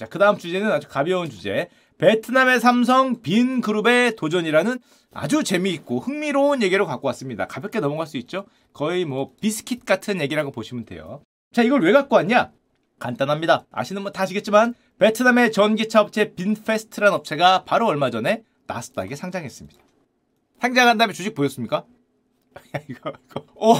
자, 그 다음 주제는 아주 가벼운 주제. 베트남의 삼성 빈 그룹의 도전이라는 아주 재미있고 흥미로운 얘기를 갖고 왔습니다. 가볍게 넘어갈 수 있죠? 거의 뭐 비스킷 같은 얘기라고 보시면 돼요. 자, 이걸 왜 갖고 왔냐? 간단합니다. 아시는 분 다 아시겠지만 베트남의 전기차 업체 빈페스트란 업체가 바로 얼마 전에 나스닥에 상장했습니다. 상장한 다음에 주식 보였습니까? 이거, 이거. 어,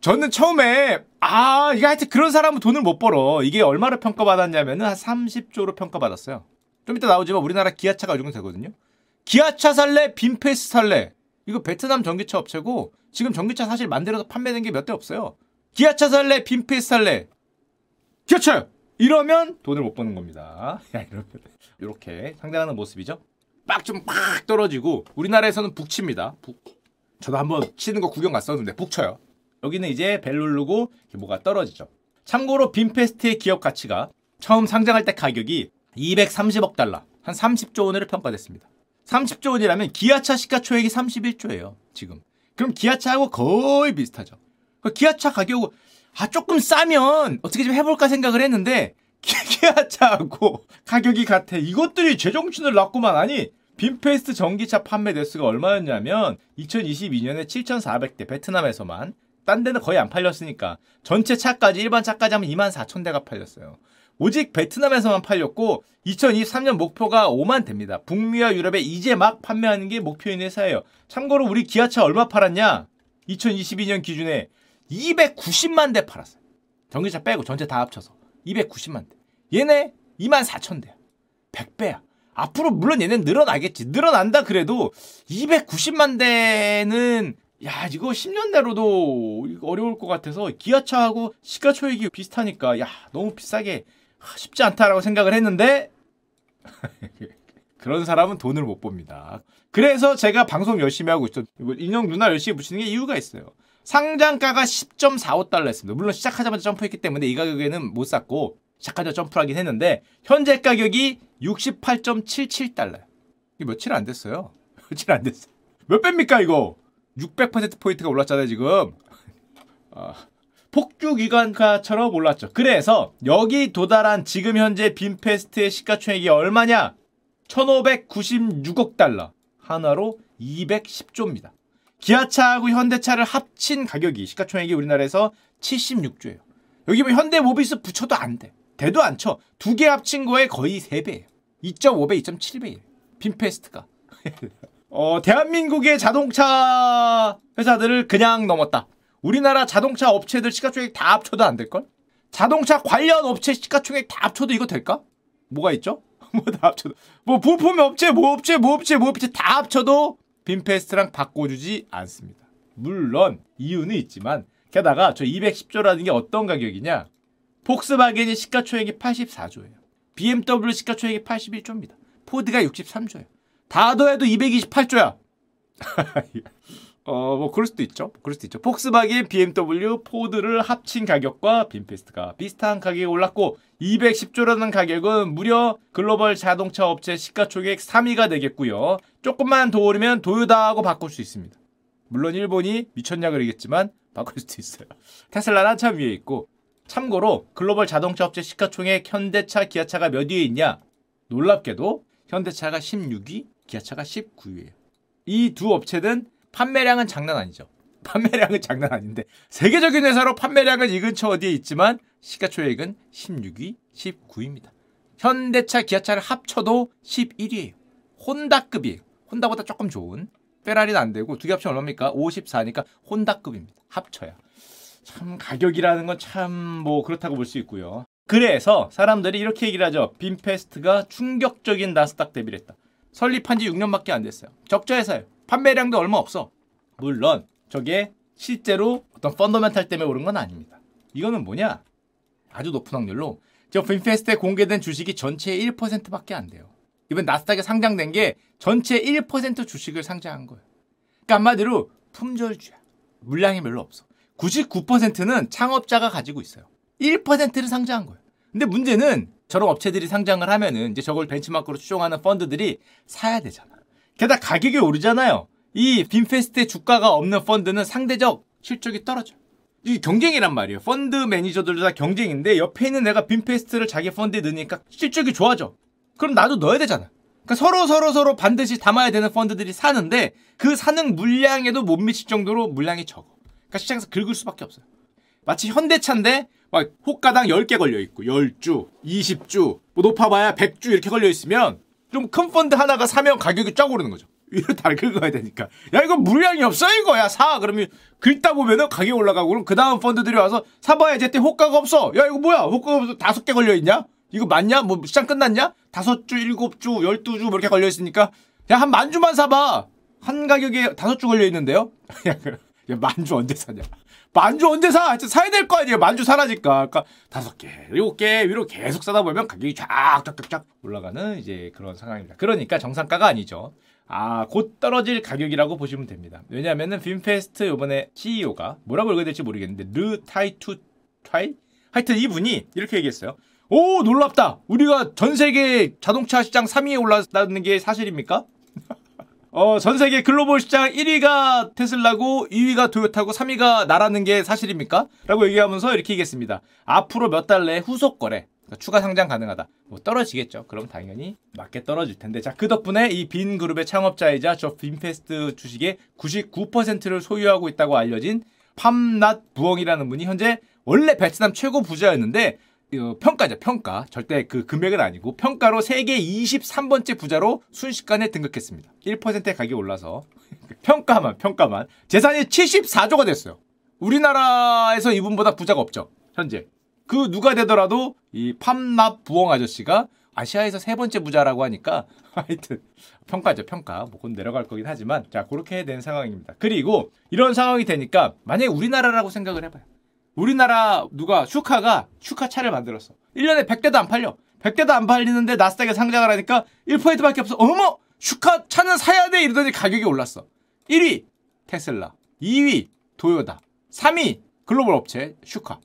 저는 처음에 아 이게 하여튼 그런 사람은 돈을 못 벌어. 이게 얼마로 평가받았냐면은 한 30조로 평가받았어요. 좀 이따 나오지만 우리나라 기아차가 이 정도 되거든요. 기아차 살래, 빈페스 살래. 이거 베트남 전기차 업체고 지금 전기차 사실 만들어서 판매된 게 몇 대 없어요. 기아차 살래, 빈페스 살래. 기아차요. 이러면 돈을 못 버는 겁니다. 이렇게 상당하는 모습이죠. 막좀막 떨어지고 우리나라에서는 북칩니다. 북. 저도 한번 치는 거 구경 갔었는데 북쳐요. 여기는 이제 벨 누르고 뭐가 떨어지죠. 참고로 빈페스트의 기업 가치가 처음 상장할 때 가격이 230억 달러, 한 30조 원으로 평가됐습니다. 30조 원이라면 기아차 시가총액이 31조예요, 지금. 그럼 기아차하고 거의 비슷하죠. 그 기아차 가격, 아, 조금 싸면 어떻게 좀 해볼까 생각을 했는데, 기아차하고 가격이 같아. 이것들이 제정신을 놨구만. 아니, 빈페스트 전기차 판매 대수가 얼마였냐면 2022년에 7,400대 베트남에서만 딴 데는 거의 안 팔렸으니까 전체 차까지 일반 차까지 하면 2만 4천 대가 팔렸어요. 오직 베트남에서만 팔렸고 2023년 목표가 5만 대입니다. 북미와 유럽에 이제 막 판매하는 게 목표인 회사예요. 참고로 우리 기아차 얼마 팔았냐? 2022년 기준에 290만 대 팔았어요. 전기차 빼고 전체 다 합쳐서 290만 대. 얘네 2만 4천 대야. 100배야. 앞으로 물론 얘는 늘어나겠지. 늘어난다 그래도 290만 대는 야 이거 10년 내로도 어려울 것 같아서 기아차하고 시가총액이 비슷하니까 야 너무 비싸게 쉽지 않다라고 생각을 했는데 그런 사람은 돈을 못 봅니다. 그래서 제가 방송 열심히 하고 있어. 인형 누나 열심히 붙이는 게 이유가 있어요. 상장가가 10.45달러 했습니다. 물론 시작하자마자 점프했기 때문에 이 가격에는 못 샀고 시작하자 점프를 하긴 했는데 현재 가격이 68.77달러요. 이게 며칠 안 됐어요. 며칠 안 됐어요. 몇 배입니까 이거? 600%포인트가 올랐잖아요, 지금. 아, 폭주 기관가처럼 올랐죠. 그래서 여기 도달한 지금 현재 빈페스트의 시가총액이 얼마냐? 1596억 달러. 하나로 210조입니다. 기아차하고 현대차를 합친 가격이 시가총액이 우리나라에서 76조예요. 여기 뭐 현대 모비스 붙여도 안 돼. 대도 안 쳐. 두 개 합친 거에 거의 3배예요. 2.5배, 2.7배예요. 빈페스트가. 어, 대한민국의 자동차 회사들을 그냥 넘었다. 우리나라 자동차 업체들 시가총액 다 합쳐도 안 될걸? 자동차 관련 업체 시가총액 다 합쳐도 이거 될까? 뭐가 있죠? 뭐 다 합쳐도. 뭐 부품 업체, 뭐 업체, 뭐 업체, 뭐 업체 다 합쳐도 빈페스트랑 바꿔주지 않습니다. 물론 이유는 있지만 게다가 저 210조라는 게 어떤 가격이냐? 폭스바겐이 시가총액이 84조예요. BMW 시가총액이 81조입니다. 포드가 63조예요. 다 더해도 228조야. 어, 뭐 그럴 수도 있죠. 그럴 수도 있죠. 폭스바겐, BMW, 포드를 합친 가격과 빈페스트가 비슷한 가격이 올랐고 210조라는 가격은 무려 글로벌 자동차 업체 시가총액 3위가 되겠고요. 조금만 더 오르면 도요다하고 바꿀 수 있습니다. 물론 일본이 미쳤냐 그러겠지만 바꿀 수도 있어요. 테슬라는 한참 위에 있고 참고로 글로벌 자동차 업체 시가총액 현대차, 기아차가 몇 위에 있냐? 놀랍게도 현대차가 16위, 기아차가 19위예요. 이 두 업체는 판매량은 장난 아니죠. 판매량은 장난 아닌데 세계적인 회사로 판매량은 이 근처 어디에 있지만 시가총액은 16위, 19위입니다. 현대차, 기아차를 합쳐도 11위예요. 혼다급이에요. 혼다보다 조금 좋은. 페라리는 안 되고 두 개 합치면 얼마입니까? 54니까 혼다급입니다. 합쳐야. 참 가격이라는 건 참 뭐 그렇다고 볼 수 있고요. 그래서 사람들이 이렇게 얘기를 하죠. 빈페스트가 충격적인 나스닥 대비를 했다. 설립한 지 6년밖에 안 됐어요. 적자 회사예요. 판매량도 얼마 없어. 물론 저게 실제로 어떤 펀더멘탈 때문에 오른 건 아닙니다. 이거는 뭐냐? 아주 높은 확률로 저 빈페스트에 공개된 주식이 전체의 1%밖에 안 돼요. 이번 나스닥에 상장된 게 전체 1% 주식을 상장한 거예요. 그러니까 한마디로 품절주야. 물량이 별로 없어. 99%는 창업자가 가지고 있어요. 1%를 상장한 거예요. 근데 문제는 저런 업체들이 상장을 하면은 이제 저걸 벤치마크로 추종하는 펀드들이 사야 되잖아. 게다가 가격이 오르잖아요. 이 빈페스트의 주가가 없는 펀드는 상대적 실적이 떨어져. 이 경쟁이란 말이에요. 펀드 매니저들도 다 경쟁인데 옆에 있는 내가 빈페스트를 자기 펀드에 넣으니까 실적이 좋아져. 그럼 나도 넣어야 되잖아. 그러니까 서로 서로 서로 반드시 담아야 되는 펀드들이 사는데 그 사는 물량에도 못 미칠 정도로 물량이 적어. 그러니까 시장에서 긁을 수밖에 없어요. 마치 현대차인데 막 호가당 10개 걸려 있고 10주, 20주, 뭐 높아봐야 100주 이렇게 걸려 있으면 좀 큰 펀드 하나가 사면 가격이 쫙 오르는 거죠. 위로 다 긁어야 되니까. 야, 이거 물량이 없어, 이거야. 사. 그러면 긁다 보면은 가격이 올라가고, 그럼 그 다음 펀드들이 와서 사봐야 제때 호가가 없어. 야, 이거 뭐야? 호가가 없어. 다섯 개 걸려있냐? 이거 맞냐? 뭐 시장 끝났냐? 다섯 주, 일곱 주, 열두 주, 뭐 이렇게 걸려있으니까. 야, 한 만 주만 사봐. 한 가격에 다섯 주 걸려있는데요? 야, 만주 언제 사냐? 만주 언제 사? 하여튼 사야 될 거 아니에요. 만주 사라니까. 그러니까 다섯 개, 일곱 개 위로 계속 사다 보면 가격이 쫙쫙쫙쫙 올라가는 이제 그런 상황입니다. 그러니까 정상가가 아니죠. 아, 곧 떨어질 가격이라고 보시면 됩니다. 왜냐하면은 VinFast 요번에 CEO가 뭐라고 읽어야 될지 모르겠는데 르 타이투 타이? 하여튼 이분이 이렇게 얘기했어요. 오, 놀랍다. 우리가 전 세계 자동차 시장 3위에 올랐다는 게 사실입니까? 어, 전 세계 글로벌 시장 1위가 테슬라고 2위가 도요타고 3위가 나라는 게 사실입니까? 라고 얘기하면서 이렇게 얘기했습니다. 앞으로 몇 달 내에 후속 거래, 그러니까 추가 상장 가능하다. 뭐 떨어지겠죠. 그럼 당연히 맞게 떨어질 텐데. 자, 그 덕분에 이 빈 그룹의 창업자이자 저 빈페스트 주식의 99%를 소유하고 있다고 알려진 팜낫 부엉이라는 분이 현재 원래 베트남 최고 부자였는데 어, 평가죠, 평가. 절대 그 금액은 아니고 평가로 세계 23번째 부자로 순식간에 등극했습니다. 1%의 가격이 올라서 평가만 평가만 재산이 74조가 됐어요. 우리나라에서 이분보다 부자가 없죠. 현재. 그 누가 되더라도 이 팜납 부엉 아저씨가 아시아에서 세 번째 부자라고 하니까 하여튼 평가죠 평가 뭐 곧 내려갈 거긴 하지만 자 그렇게 된 상황입니다 그리고 이런 상황이 되니까 만약에 우리나라라고 생각을 해봐요 우리나라 누가 슈카가 슈카 차를 만들었어. 1년에 100대도 안 팔려. 100대도 안 팔리는데 나스닥에 상장을 하니까 1%밖에 없어. 어머! 슈카 차는 사야 돼! 이러더니 가격이 올랐어. 1위 테슬라, 2위 도요다, 3위 글로벌 업체 슈카.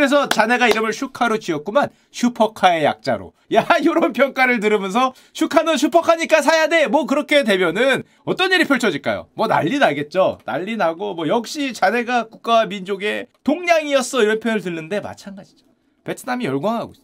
그래서 자네가 이름을 슈카로 지었구만. 슈퍼카의 약자로. 야, 이런 평가를 들으면서 슈카는 슈퍼카니까 사야 돼. 뭐 그렇게 되면은 어떤 일이 펼쳐질까요? 뭐 난리 나겠죠. 난리 나고 뭐 역시 자네가 국가와 민족의 동량이었어. 이런 표현을 듣는데 마찬가지죠. 베트남이 열광하고 있어.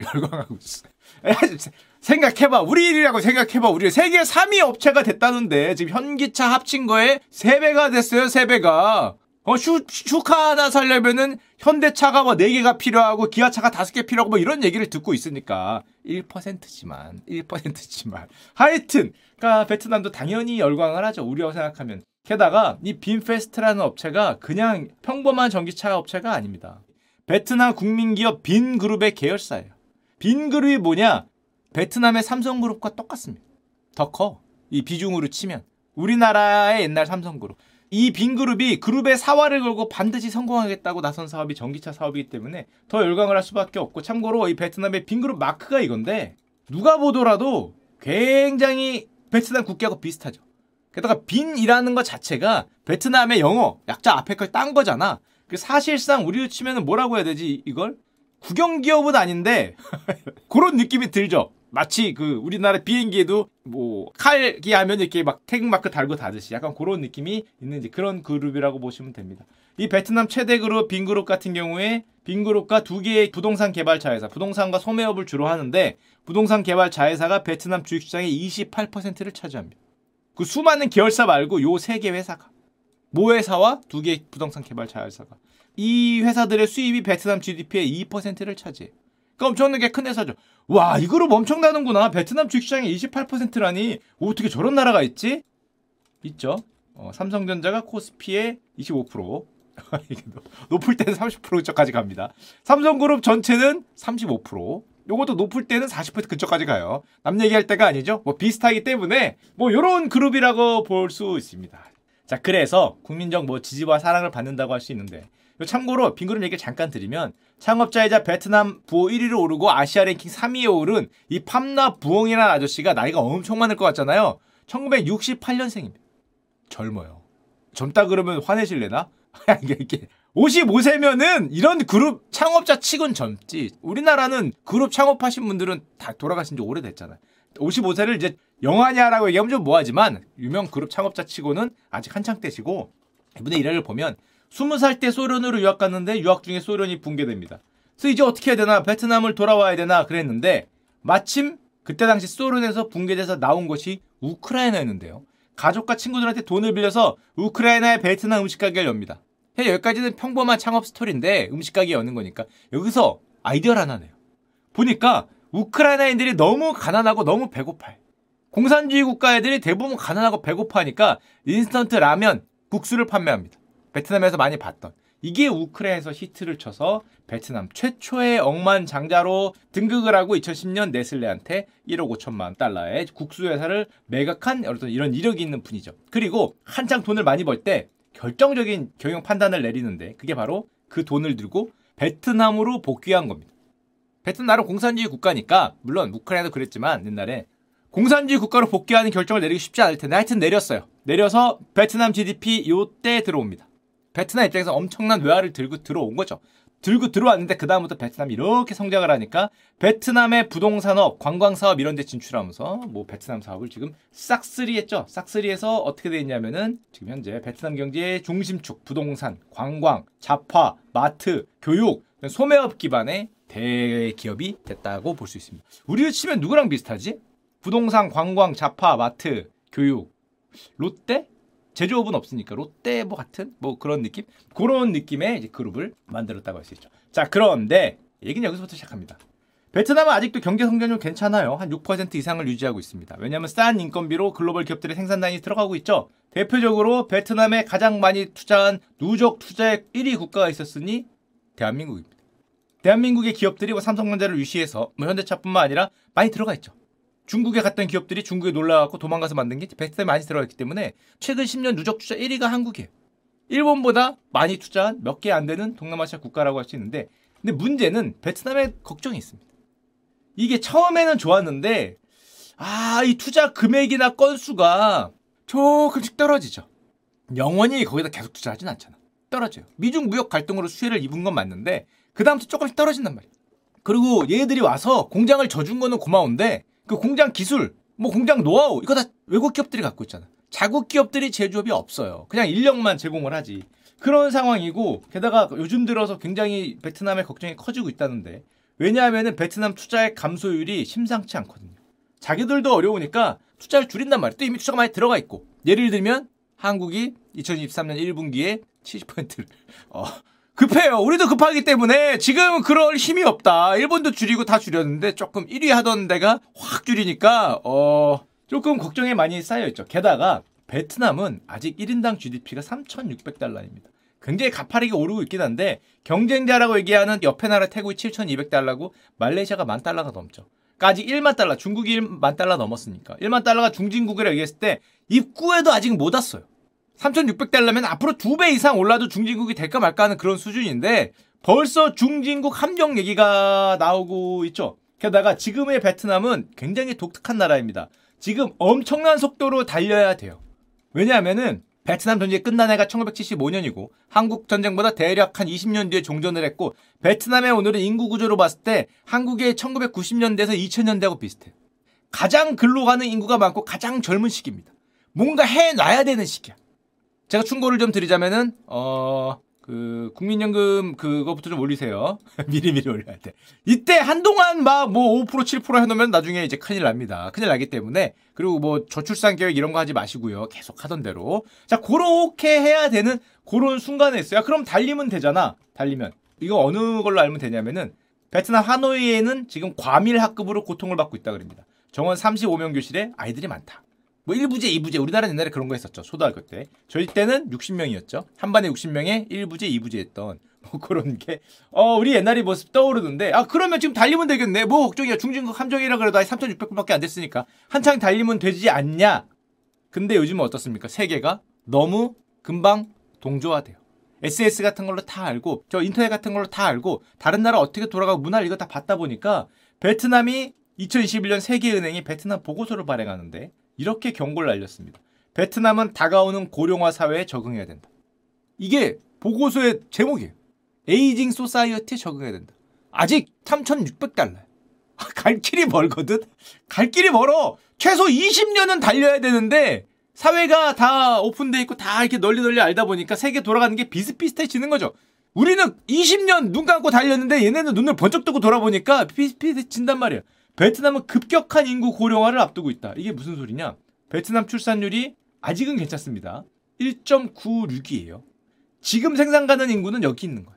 열광하고 있어. 생각해봐. 우리 일이라고 생각해봐. 우리 세계 3위 업체가 됐다는데 지금 현기차 합친 거에 3배가 됐어요. 3배가. 어, 슈, 슈카 하나 살려면은 현대차가 뭐 4개가 필요하고 기아차가 5개 필요하고 뭐 이런 얘기를 듣고 있으니까 1%지만 1%지만 하여튼 그러니까 베트남도 당연히 열광을 하죠. 우리라고 생각하면. 게다가 이 빈페스트라는 업체가 그냥 평범한 전기차 업체가 아닙니다. 베트남 국민기업 빈그룹의 계열사예요. 빈그룹이 뭐냐? 베트남의 삼성그룹과 똑같습니다. 더 커. 이 비중으로 치면. 우리나라의 옛날 삼성그룹. 이 빈그룹이 그룹의 사활을 걸고 반드시 성공하겠다고 나선 사업이 전기차 사업이기 때문에 더 열광을 할 수밖에 없고 참고로 이 베트남의 빈그룹 마크가 이건데 누가 보더라도 굉장히 베트남 국기하고 비슷하죠. 게다가 빈이라는 것 자체가 베트남의 영어 약자 앞에 걸 딴 거잖아. 그 사실상 우리로 치면은 뭐라고 해야 되지 이걸? 국영기업은 아닌데 그런 느낌이 들죠. 마치 그 우리나라 비행기에도 뭐 칼기 하면 이렇게 막 태극마크 달고 다듯이 약간 그런 느낌이 있는 그런 그룹이라고 보시면 됩니다. 이 베트남 최대 그룹 빈그룹 같은 경우에 빈그룹과 두 개의 부동산 개발 자 회사, 부동산과 소매업을 주로 하는데 부동산 개발 자 회사가 베트남 주식시장의 28%를 차지합니다. 그 수많은 계열사 말고 요 세 개 회사가 모 회사와 두 개의 부동산 개발 자 회사가 이 회사들의 수입이 베트남 GDP의 2%를 차지해. 그러니까 엄청나게 큰 회사죠. 와, 이 그룹 엄청나는구나. 베트남 주식시장의 28%라니. 어떻게 저런 나라가 있지? 있죠. 어, 삼성전자가 코스피의 25%. 높을 때는 30%근처까지 갑니다. 삼성그룹 전체는 35%. 요것도 높을 때는 40% 근처까지 가요. 남 얘기할 때가 아니죠. 뭐 비슷하기 때문에 뭐 요런 그룹이라고 볼 수 있습니다. 자, 그래서 국민적 뭐 지지와 사랑을 받는다고 할 수 있는데 참고로 빈그룹 얘기를 잠깐 드리면 창업자이자 베트남 부호 1위로 오르고 아시아 랭킹 3위에 오른 이 팜나 부엉이라는 아저씨가 나이가 엄청 많을 것 같잖아요. 1968년생입니다. 젊어요. 젊다 그러면 화내실래나? 이게 55세면은 이런 그룹 창업자 치곤 젊지. 우리나라는 그룹 창업하신 분들은 다 돌아가신 지 오래됐잖아요. 55세를 이제 영화냐라고 얘기하면 좀 뭐하지만 유명 그룹 창업자 치고는 아직 한창 때시고 이분의 일화를 보면 20살 때 소련으로 유학 갔는데 유학 중에 소련이 붕괴됩니다. 그래서 이제 어떻게 해야 되나 베트남을 돌아와야 되나 그랬는데 마침 그때 당시 소련에서 붕괴돼서 나온 것이 우크라이나였는데요. 가족과 친구들한테 돈을 빌려서 우크라이나의 베트남 음식 가게를 엽니다. 여기까지는 평범한 창업 스토리인데 음식 가게 여는 거니까 여기서 아이디어를 하나 내요. 보니까 우크라이나인들이 너무 가난하고 너무 배고파요. 공산주의 국가 애들이 대부분 가난하고 배고파하니까 인스턴트 라면, 국수를 판매합니다. 베트남에서 많이 봤던. 이게 우크라이나에서 히트를 쳐서 베트남 최초의 억만장자로 등극을 하고 2010년 네슬레한테 1억 5천만 달러의 국수 회사를 매각한 이런 이력이 있는 분이죠. 그리고 한창 돈을 많이 벌 때 결정적인 경영 판단을 내리는데 그게 바로 그 돈을 들고 베트남으로 복귀한 겁니다. 베트남 나름 공산주의 국가니까 물론 우크라이나도 그랬지만 옛날에 공산주의 국가로 복귀하는 결정을 내리기 쉽지 않을 텐데 하여튼 내렸어요. 내려서 베트남 GDP 요때 들어옵니다. 베트남 입장에서 엄청난 외화를 들고 들어온 거죠. 들고 들어왔는데 그다음부터 베트남이 이렇게 성장을 하니까 베트남의 부동산업, 관광사업 이런 데 진출하면서 뭐 베트남 사업을 지금 싹쓸이 했죠. 싹쓸이해서 어떻게 돼 있냐면은 지금 현재 베트남 경제의 중심축, 부동산, 관광, 잡화, 마트, 교육, 소매업 기반의 대기업이 됐다고 볼 수 있습니다. 우리를 치면 누구랑 비슷하지? 부동산, 관광, 자파, 마트, 교육, 롯데? 제조업은 없으니까 롯데 뭐 같은 뭐 그런 느낌? 그런 느낌의 이제 그룹을 만들었다고 할 수 있죠. 자, 그런데 얘기는 여기서부터 시작합니다. 베트남은 아직도 경제 성장률 괜찮아요. 한 6% 이상을 유지하고 있습니다. 왜냐하면 싼 인건비로 글로벌 기업들의 생산 라인이 들어가고 있죠. 대표적으로 베트남에 가장 많이 투자한 누적 투자액 1위 국가가 있었으니 대한민국입니다. 대한민국의 기업들이 뭐 삼성전자를 유시해서 뭐 현대차뿐만 아니라 많이 들어가 있죠. 중국에 갔던 기업들이 중국에 놀라갖고 도망가서 만든 게 베트남에 많이 들어가 있기 때문에 최근 10년 누적 투자 1위가 한국이에요. 일본보다 많이 투자한 몇 개 안 되는 동남아시아 국가라고 할 수 있는데 근데 문제는 베트남에 걱정이 있습니다. 이게 처음에는 좋았는데 아, 이 투자 금액이나 건수가 조금씩 떨어지죠. 영원히 거기다 계속 투자하진 않잖아. 떨어져요. 미중 무역 갈등으로 수혜를 입은 건 맞는데 그다음부터 조금씩 떨어진단 말이에요. 그리고 얘들이 와서 공장을 져준 거는 고마운데 그 공장 기술, 뭐 공장 노하우 이거 다 외국 기업들이 갖고 있잖아. 자국 기업들이 제조업이 없어요. 그냥 인력만 제공을 하지. 그런 상황이고 게다가 요즘 들어서 굉장히 베트남의 걱정이 커지고 있다는데 왜냐하면은 베트남 투자의 감소율이 심상치 않거든요. 자기들도 어려우니까 투자를 줄인단 말이에요. 또 이미 투자가 많이 들어가 있고 예를 들면 한국이 2023년 1분기에 70%를 어, 급해요. 우리도 급하기 때문에 지금 그럴 힘이 없다. 일본도 줄이고 다 줄였는데 조금 1위 하던 데가 확 줄이니까 어 조금 걱정이 많이 쌓여 있죠. 게다가 베트남은 아직 1인당 GDP가 3,600달러입니다. 굉장히 가파르게 오르고 있긴 한데 경쟁자라고 얘기하는 옆에 나라 태국이 7,200달러고 말레이시아가 만 달러가 넘죠. 그러니까 아직 1만 달러, 중국이 1만 달러 넘었으니까 1만 달러가 중진국이라고 얘기했을 때 입구에도 아직 못 왔어면 3,600달러면 앞으로 두 배 이상 올라도 중진국이 될까 말까 하는 그런 수준인데 벌써 중진국 함정 얘기가 나오고 있죠. 게다가 지금의 베트남은 굉장히 독특한 나라입니다. 지금 엄청난 속도로 달려야 돼요. 왜냐하면은 베트남 전쟁이 끝난 해가 1975년이고 한국 전쟁보다 대략 한 20년 뒤에 종전을 했고 베트남의 오늘은 인구 구조로 봤을 때 한국의 1990년대에서 2000년대하고 비슷해요. 가장 글로 가는 인구가 많고 가장 젊은 시기입니다. 뭔가 해놔야 되는 시기야. 제가 충고를 좀 드리자면은 어. 그 국민연금 그거부터 좀 올리세요. 미리미리 올려야 돼. 이때 한동안 막 뭐 5% 7% 해놓으면 나중에 이제 큰일 납니다. 큰일 나기 때문에 그리고 뭐 저출산 계획 이런 거 하지 마시고요. 계속 하던 대로 자 그렇게 해야 되는 그런 순간에 있어요. 그럼 달리면 되잖아. 달리면 이거 어느 걸로 알면 되냐면은 베트남 하노이에는 지금 과밀 학급으로 고통을 받고 있다 그럽니다. 정원 35명 교실에 아이들이 많다. 뭐 1부제, 2부제. 우리나라는 옛날에 그런 거 했었죠. 초등학교 때. 저희 때는 60명이었죠. 한 반에 60명에 1부제, 2부제 했던 뭐 그런 게, 어, 우리 옛날이 모습 떠오르는데, 아, 그러면 지금 달리면 되겠네. 뭐 걱정이야. 중진국 함정이라 그래도 아직 3,600분밖에 안 됐으니까. 한창 달리면 되지 않냐? 근데 요즘은 어떻습니까? 세계가 너무 금방 동조화돼요. SNS 같은 걸로 다 알고, 저 인터넷 같은 걸로 다 알고, 다른 나라 어떻게 돌아가고 문화를 이거 다 봤다 보니까, 베트남이 2021년 세계은행이 베트남 보고서를 발행하는데, 이렇게 경고를 날렸습니다. 베트남은 다가오는 고령화 사회에 적응해야 된다. 이게 보고서의 제목이에요. aging society에 적응해야 된다. 아직 3,600달러. 갈 길이 멀거든? 갈 길이 멀어! 최소 20년은 달려야 되는데, 사회가 다 오픈돼 있고 다 이렇게 널리 널리 알다 보니까 세계 돌아가는 게 비슷비슷해지는 거죠. 우리는 20년 눈 감고 달렸는데 얘네는 눈을 번쩍 뜨고 돌아보니까 비슷비슷해진단 말이에요. 베트남은 급격한 인구 고령화를 앞두고 있다. 이게 무슨 소리냐? 베트남 출산율이 아직은 괜찮습니다. 1.96이에요. 지금 생산 가는 인구는 여기 있는 거야.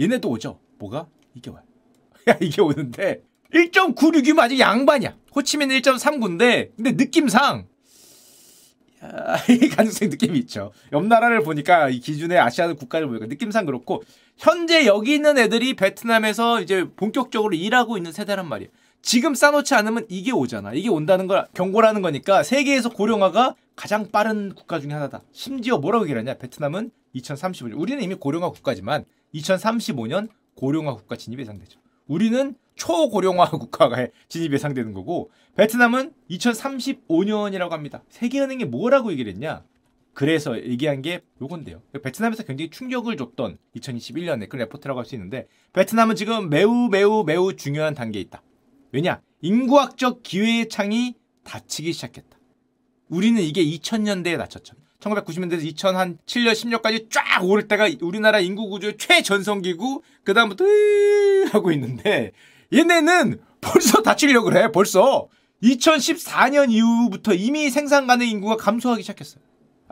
얘네도 오죠. 뭐가? 이게 와요. 야, 이게 오는데 1.96이면 아직 양반이야. 호치민은 1.39인데 근데 느낌상 야, 이 가능성 느낌이 있죠. 옆 나라를 보니까 이 기준의 아시아 국가를 보니까 느낌상 그렇고 현재 여기 있는 애들이 베트남에서 이제 본격적으로 일하고 있는 세대란 말이에요. 지금 싸놓지 않으면 이게 오잖아. 이게 온다는 걸 경고라는 거니까 세계에서 고령화가 가장 빠른 국가 중에 하나다. 심지어 뭐라고 얘기하냐? 베트남은 2035년. 우리는 이미 고령화 국가지만 2035년 고령화 국가 진입 예상되죠. 우리는 초고령화 국가가 진입 예상되는 거고 베트남은 2035년이라고 합니다. 세계은행이 뭐라고 얘기를 했냐? 그래서 얘기한 게 요건데요. 베트남에서 굉장히 충격을 줬던 2021년에 그 레포트라고 할 수 있는데 베트남은 지금 매우 매우 매우 중요한 단계에 있다. 왜냐? 인구학적 기회의 창이 닫히기 시작했다. 우리는 이게 2000년대에 닫혔죠. 1990년대에서 2007년, 10년까지 쫙 오를 때가 우리나라 인구 구조의 최전성기고 그다음부터 하고 있는데 얘네는 벌써 닫히려고 그래. 벌써 2014년 이후부터 이미 생산 가능 인구가 감소하기 시작했어요.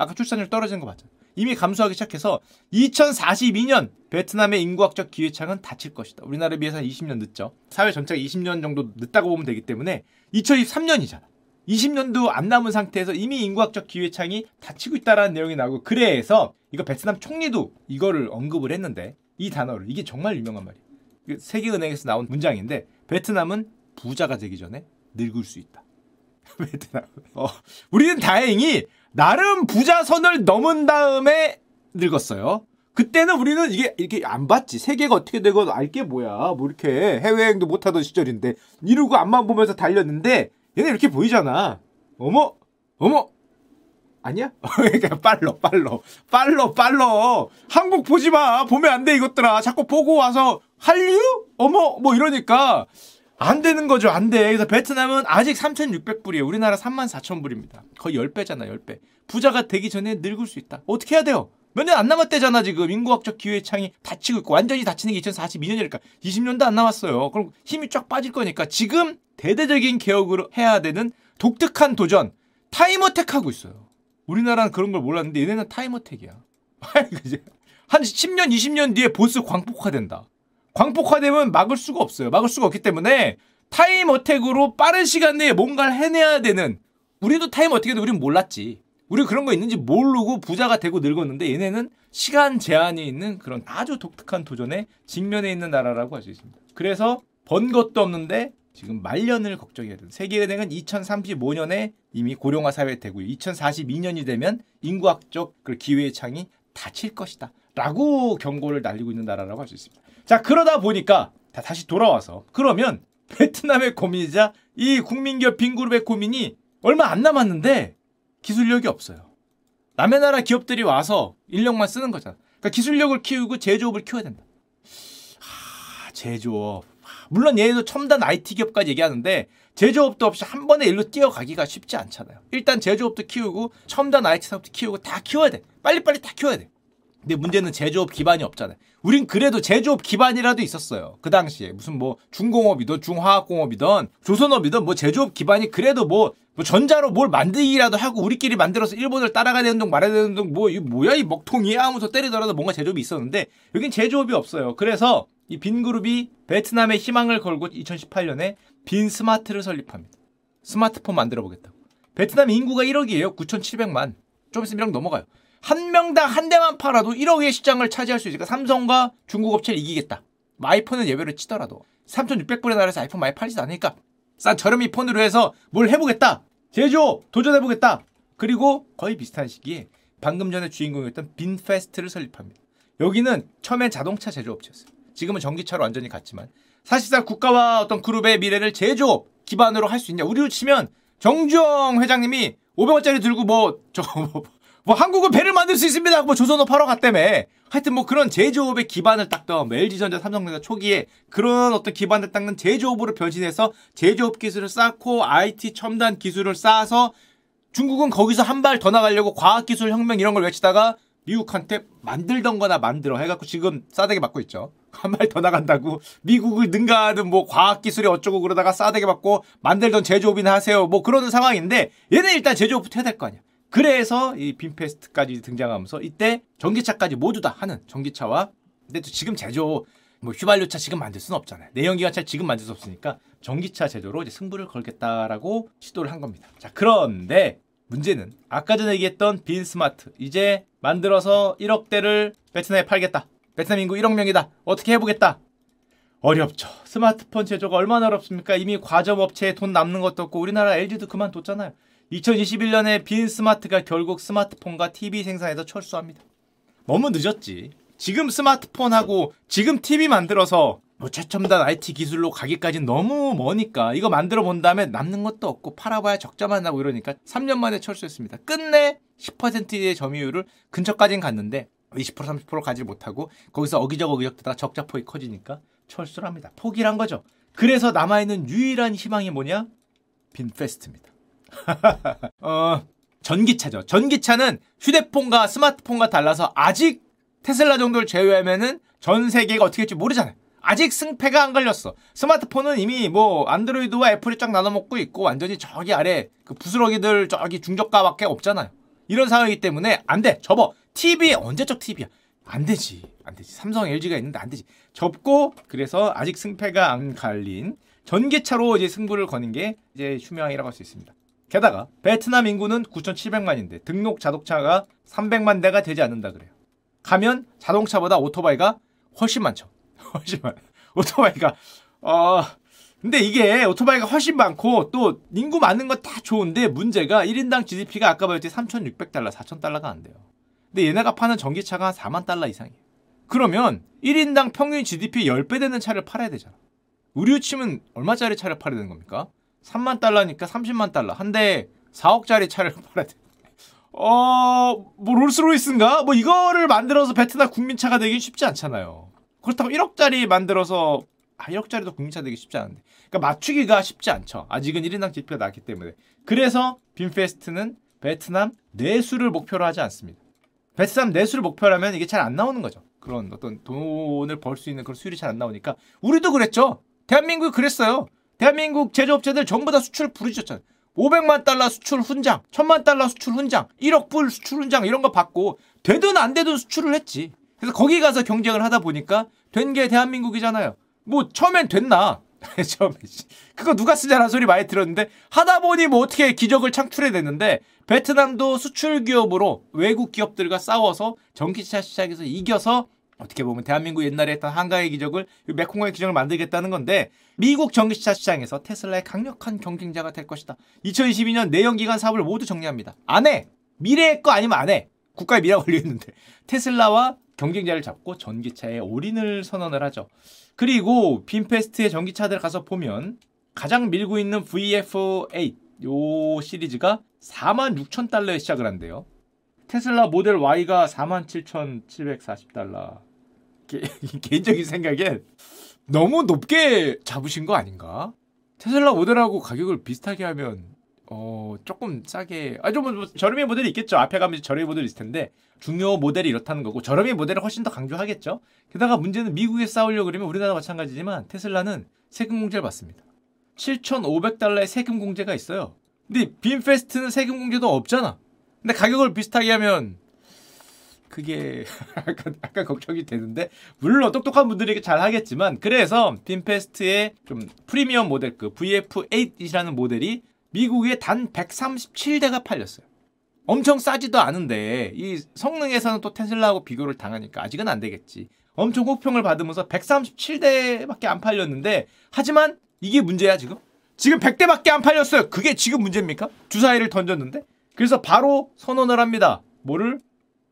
아까 출산율 떨어지는 거 맞죠? 이미 감소하기 시작해서 2042년 베트남의 인구학적 기회창은 닫힐 것이다. 우리나라에 비해서 한 20년 늦죠. 사회 전체가 20년 정도 늦다고 보면 되기 때문에 2023년이잖아. 20년도 안 남은 상태에서 이미 인구학적 기회창이 닫히고 있다라는 내용이 나오고 그래서 이거 베트남 총리도 이거를 언급을 했는데 이 단어를 이게 정말 유명한 말이에요. 세계은행에서 나온 문장인데 베트남은 부자가 되기 전에 늙을 수 있다. 어, 우리는 다행히 나름 부자 선을 넘은 다음에 늙었어요. 그때는 우리는 이게 이렇게 안 봤지. 세계가 어떻게 되고 알게 뭐야. 뭐 이렇게 해외여행도 못 하던 시절인데 이러고 앞만 보면서 달렸는데 얘네 이렇게 보이잖아. 어머, 어머. 아니야? 그러니까 빨러, 빨러, 빨러, 빨러. 한국 보지 마. 보면 안 돼, 이것들아. 자꾸 보고 와서 한류? 어머, 뭐 이러니까 안 되는 거죠. 안 돼. 그래서 베트남은 아직 3,600불이에요. 우리나라 34,000불입니다. 거의 10배잖아, 10배. 부자가 되기 전에 늙을 수 있다. 어떻게 해야 돼요? 몇 년 안 남았대잖아, 지금. 인구학적 기회 창이 닫히고 있고, 완전히 닫히는 게 2042년이니까 20년도 안 남았어요. 그럼 힘이 쫙 빠질 거니까 지금 대대적인 개혁으로 해야 되는 독특한 도전, time attack 하고 있어요. 우리나라는 그런 걸 몰랐는데 얘네는 time attack이야. 한 10년, 20년 뒤에 보스 광폭화된다. 광폭화되면 막을 수가 없어요. 막을 수가 없기 때문에 time attack으로 빠른 시간 내에 뭔가를 해내야 되는 우리도 time attack에도 우리는 몰랐지. 우리 그런 거 있는지 모르고 부자가 되고 늙었는데 얘네는 시간 제한이 있는 그런 아주 독특한 도전에 직면해 있는 나라라고 할 수 있습니다. 그래서 번 것도 없는데 지금 말년을 걱정해야 되는 세계은행은 2035년에 이미 고령화 사회 되고요. 2042년이 되면 인구학적 그 기회의 창이 닫힐 것이다. 라고 경고를 날리고 있는 나라라고 할 수 있습니다. 자, 그러다 보니까 다 다시 돌아와서 그러면 베트남의 고민이자 이 국민기업 빈그룹의 고민이 얼마 안 남았는데 기술력이 없어요. 남의 나라 기업들이 와서 인력만 쓰는 거잖아. 그러니까 기술력을 키우고 제조업을 키워야 된다. 하, 제조업. 물론 얘도 첨단 IT 기업까지 얘기하는데 제조업도 없이 한 번에 일로 뛰어가기가 쉽지 않잖아요. 일단 제조업도 키우고 첨단 IT 사업도 키우고 다 키워야 돼. 빨리빨리 다 키워야 돼. 근데 문제는 제조업 기반이 없잖아요. 우린 그래도 제조업 기반이라도 있었어요. 그 당시에 무슨 뭐 중공업이든 중화학공업이든 조선업이든 뭐 제조업 기반이 그래도 뭐, 뭐 전자로 뭘 만들기라도 하고 우리끼리 만들어서 일본을 따라가야 되는 동 말아야 되는 동뭐 이 뭐야 이 먹통이야 하면서 때리더라도 뭔가 제조업이 있었는데 여긴 제조업이 없어요. 그래서 이 빈그룹이 베트남에 희망을 걸고 2018년에 빈 스마트를 설립합니다. 스마트폰 만들어 보겠다고. 베트남 인구가 1억이에요. 9,700만. 좀 있으면 1억 넘어가요. 한 명당 한 대만 팔아도 1억의 시장을 차지할 수 있으니까 삼성과 중국 업체를 이기겠다. 뭐 아이폰은 예외로 치더라도 3,600불에 나라에서 아이폰 많이 팔지도 않으니까 싼 저렴이 폰으로 해서 뭘 해보겠다. 제조 도전해보겠다. 그리고 거의 비슷한 시기에 방금 전에 주인공이었던 빈페스트를 설립합니다. 여기는 처음엔 자동차 제조업체였어요. 지금은 전기차로 완전히 갔지만 사실상 국가와 어떤 그룹의 미래를 제조업 기반으로 할 수 있냐. 우리로 치면 정주영 회장님이 500원짜리 들고 뭐, 저, 뭐, 뭐 한국은 배를 만들 수 있습니다. 뭐 조선업 하러 갔다며. 하여튼 뭐 그런 제조업의 기반을 닦던 뭐 LG전자, 삼성전자 초기에 그런 어떤 기반을 닦는 제조업으로 변신해서 제조업 기술을 쌓고 IT 첨단 기술을 쌓아서 중국은 거기서 한 발 더 나가려고 과학기술 혁명 이런 걸 외치다가 미국한테 만들던 거나 만들어 해갖고 지금 싸대기 맞고 있죠. 한 발 더 나간다고 미국을 능가하는 뭐 과학기술이 어쩌고 그러다가 싸대기 맞고 만들던 제조업이나 하세요. 뭐 그러는 상황인데 얘는 일단 제조업부터 해야 될 거 아니야. 그래서 이 빈페스트까지 등장하면서 이때 전기차까지 모두 다 하는 전기차와 근데 또 지금 제조 뭐 휘발유차 지금 만들 수는 없잖아요. 내연기관차 지금 만들 수 없으니까 전기차 제조로 이제 승부를 걸겠다라고 시도를 한 겁니다. 자 그런데 문제는 아까 전에 얘기했던 빈 스마트 이제 만들어서 1억대를 베트남에 팔겠다. 베트남 인구 1억 명이다. 어떻게 해보겠다. 어렵죠. 스마트폰 제조가 얼마나 어렵습니까? 이미 과점 업체에 돈 남는 것도 없고 우리나라 LG도 그만뒀잖아요. 2021년에 빈 스마트가 결국 스마트폰과 TV 생산에서 철수합니다. 너무 늦었지. 지금 스마트폰하고 지금 TV 만들어서 뭐 최첨단 IT 기술로 가기까지 너무 머니까 이거 만들어 본 다음에 남는 것도 없고 팔아봐야 적자만 나고 이러니까 3년 만에 철수했습니다. 끝내 10%의 점유율을 근처까지는 갔는데 20% 30% 가지 못하고 거기서 어기적 어기적 되다가 적자폭이 커지니까 철수를 합니다. 포기를 한 거죠. 그래서 남아있는 유일한 희망이 뭐냐? 빈페스트입니다. 어, 전기차죠. 전기차는 휴대폰과 스마트폰과 달라서 아직 테슬라 정도를 제외하면은 전 세계가 어떻게 될지 모르잖아요. 아직 승패가 안 걸렸어. 스마트폰은 이미 뭐 안드로이드와 애플이 쫙 나눠 먹고 있고 완전히 저기 아래 그 부스러기들 저기 중저가밖에 없잖아요. 이런 상황이기 때문에 안 돼. 접어. TV 언제적 TV야? 안 되지. 안 되지. 삼성 LG가 있는데 안 되지. 접고 그래서 아직 승패가 안 갈린 전기차로 이제 승부를 거는 게 이제 휴명이라고 할 수 있습니다. 게다가 베트남 인구는 9,700만인데 등록 자동차가 300만 대가 되지 않는다 그래요. 가면 자동차보다 오토바이가 훨씬 많죠. 훨씬 많아. 오토바이가 어 근데 이게 오토바이가 훨씬 많고 또 인구 많은 건 다 좋은데 문제가 1인당 GDP가 아까 말했지 3,600달러, 4,000달러가 안 돼요. 근데 얘네가 파는 전기차가 한 4만 달러 이상이에요. 그러면 1인당 평균 GDP 10배 되는 차를 팔아야 되잖아. 우리 치면 얼마짜리 차를 팔아야 되는 겁니까? 3만 달러니까 30만 달러. 한 대 4억짜리 차를 팔아야 돼. 어, 뭐 롤스로이스인가? 뭐 이거를 만들어서 베트남 국민차가 되기 쉽지 않잖아요. 그렇다고 1억짜리 만들어서 아 1억짜리도 국민차 되기 쉽지 않은데. 그러니까 맞추기가 쉽지 않죠. 아직은 1인당 지표가 낮기 때문에. 그래서 빈페스트는 베트남 내수를 목표로 하지 않습니다. 베트남 내수를 목표로 하면 이게 잘 안 나오는 거죠. 그런 어떤 돈을 벌 수 있는 그런 수율이 잘 안 나오니까 우리도 그랬죠. 대한민국이 그랬어요. 대한민국 제조업체들 전부 다 수출 부르셨잖아요. 500만 달러 수출 훈장, 1000만 달러 수출 훈장, 1억 불 수출 훈장 이런 거 받고 되든 안 되든 수출을 했지. 그래서 거기 가서 경쟁을 하다 보니까 된 게 대한민국이잖아요. 뭐 처음엔 됐나? 처음에 그거 누가 쓰자는 소리 많이 들었는데 하다 보니 뭐 어떻게 기적을 창출해 냈는데 베트남도 수출 기업으로 외국 기업들과 싸워서 전기차 시장에서 이겨서 어떻게 보면 대한민국 옛날에 했던 한가의 기적을 메콩강의 기적을 만들겠다는 건데 미국 전기차 시장에서 테슬라의 강력한 경쟁자가 될 것이다. 2022년 내연기관 사업을 모두 정리합니다. 안 해. 미래의 거 아니면 안 해. 국가의 미래가 걸려 있는데 테슬라와 경쟁자를 잡고 전기차에 올인을 선언을 하죠. 그리고 빈페스트의 전기차들 가서 보면 가장 밀고 있는 VF8 요 시리즈가 4만 6천 달러에 시작을 한대요. 테슬라 모델 Y가 47,740달러. 개인적인 생각엔 너무 높게 잡으신 거 아닌가? 테슬라 모델하고 가격을 비슷하게 하면 어 조금 싸게 아좀 뭐, 저렴이 모델이 있겠죠. 앞에 가면 저렴이 모델이 있을 텐데 중요 모델이 이렇다는 거고 저렴이 모델을 훨씬 더 강조하겠죠. 게다가 문제는 미국에 싸우려고 그러면 우리나라 마찬가지지만 테슬라는 세금 공제를 받습니다. 7,500달러의 세금 공제가 있어요. 근데 빈페스트는 세금 공제도 없잖아. 근데 가격을 비슷하게 하면 그게 약간, 약간 걱정이 되는데 물론 똑똑한 분들이 잘 하겠지만 그래서 빈페스트의 좀 프리미엄 모델 그 VF8이라는 모델이 미국에 단 137대가 팔렸어요. 엄청 싸지도 않은데 이 성능에서는 또 테슬라하고 비교를 당하니까 아직은 안 되겠지. 엄청 호평을 받으면서 137대밖에 안 팔렸는데 하지만 이게 문제야 지금? 지금 100대밖에 안 팔렸어요. 그게 지금 문제입니까? 주사위를 던졌는데 그래서 바로 선언을 합니다. 뭐를?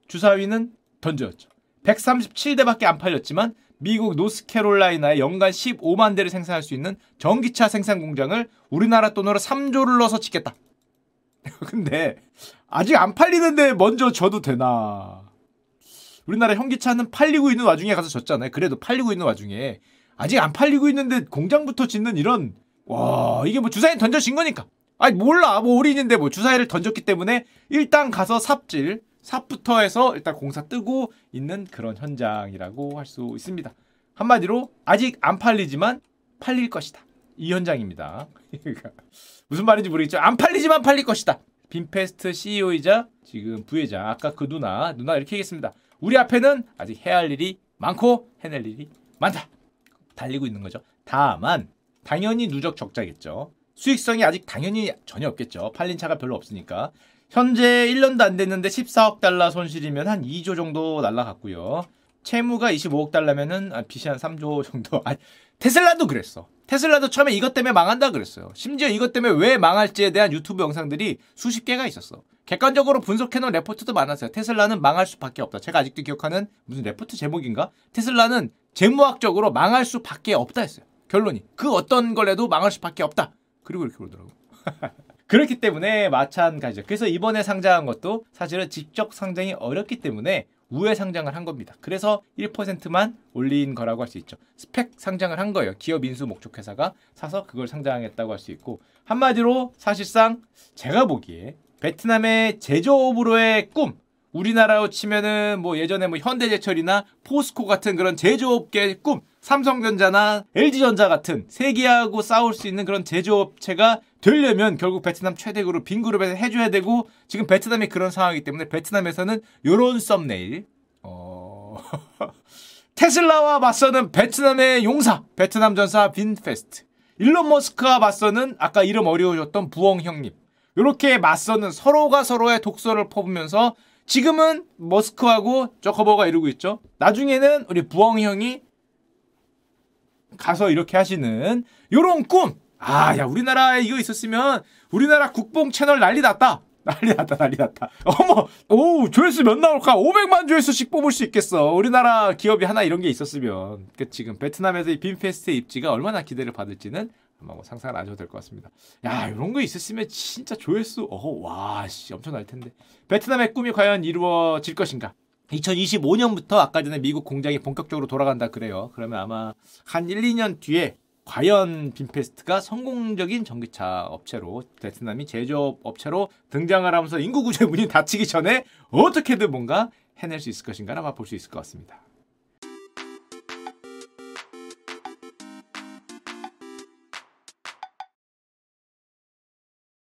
주사위는 던져였죠. 137대밖에 안 팔렸지만 미국 노스캐롤라이나에 연간 15만 대를 생산할 수 있는 전기차 생산 공장을 우리나라 돈으로 3조를 넣어서 짓겠다. 근데 아직 안 팔리는데 먼저 져도 되나? 우리나라 현기차는 팔리고 있는 와중에 가서 졌잖아요. 그래도 팔리고 있는 와중에 아직 안 팔리고 있는데 공장부터 짓는 이런 와 이게 뭐 주사위 던져진 거니까 아니 몰라 뭐 올인인데 뭐 주사위를 던졌기 때문에 일단 가서 삽질 삽부터 해서 일단 공사 뜨고 있는 그런 현장이라고 할 수 있습니다. 한마디로 아직 안 팔리지만 팔릴 것이다. 이 현장입니다. 무슨 말인지 모르겠죠. 안 팔리지만 팔릴 것이다. 빈페스트 CEO이자 지금 부회장 아까 그 누나 누나 이렇게 얘기했습니다. 우리 앞에는 아직 해야 할 일이 많고 해낼 일이 많다. 달리고 있는 거죠. 다만 당연히 누적 적자겠죠. 수익성이 아직 당연히 전혀 없겠죠. 팔린 차가 별로 없으니까. 현재 1년도 안 됐는데 14억 달러 손실이면 한 2조 정도 날라갔고요. 채무가 25억 달러면은 아, 빚이 한 3조 정도. 아, 테슬라도 그랬어. 테슬라도 처음에 이것 때문에 망한다 그랬어요. 심지어 이것 때문에 왜 망할지에 대한 유튜브 영상들이 수십 개가 있었어. 객관적으로 분석해놓은 레포트도 많았어요. 테슬라는 망할 수밖에 없다. 제가 아직도 기억하는 무슨 레포트 제목인가? 테슬라는 재무학적으로 망할 수밖에 없다 했어요. 결론이 그 어떤 걸 해도 망할 수밖에 없다. 그리고 이렇게 그러더라고. 그렇기 때문에 마찬가지죠. 그래서 이번에 상장한 것도 사실은 직접 상장이 어렵기 때문에 우회 상장을 한 겁니다. 그래서 1%만 올린 거라고 할 수 있죠. SPAC 상장을 한 거예요. 기업 인수 목적 회사가 사서 그걸 상장했다고 할 수 있고 한마디로 사실상 제가 보기에 베트남의 제조업으로의 꿈 우리나라로 치면은 뭐 예전에 뭐 현대제철이나 포스코 같은 그런 제조업계의 꿈 삼성전자나 LG전자 같은 세계하고 싸울 수 있는 그런 제조업체가 되려면 결국 베트남 최대 그룹 빈그룹에서 해줘야 되고 지금 베트남이 그런 상황이기 때문에 베트남에서는 요런 썸네일 어... 테슬라와 맞서는 베트남의 용사 베트남 전사 빈페스트 일론 머스크와 맞서는 아까 이름 어려우셨던 부엉 형님 이렇게 맞서는 서로가 서로의 독서를 퍼부면서 지금은 머스크하고 저커버가 이루고 있죠. 나중에는 우리 부엉 형이 가서 이렇게 하시는 요런 꿈. 아, 야, 우리나라에 이거 있었으면 우리나라 국뽕 채널 난리 났다. 난리 났다, 난리 났다. 어머, 오, 조회수 몇 나올까? 500만 조회수씩 뽑을 수 있겠어. 우리나라 기업이 하나 이런 게 있었으면. 그 지금 베트남에서 이 빈페스트의 입지가 얼마나 기대를 받을지는 아마 뭐 상상을 안 하셔도 될 것 같습니다. 야, 이런 거 있었으면 진짜 조회수, 어, 와, 씨, 엄청날 텐데. 베트남의 꿈이 과연 이루어질 것인가? 2025년부터 아까 전에 미국 공장이 본격적으로 돌아간다 그래요. 그러면 아마 한 1, 2년 뒤에 과연 빈페스트가 성공적인 전기차 업체로 베트남이 제조업 업체로 등장을 하면서 인구 구조의 문이 닫히기 전에 어떻게든 뭔가 해낼 수 있을 것인가 아마 볼 수 있을 것 같습니다.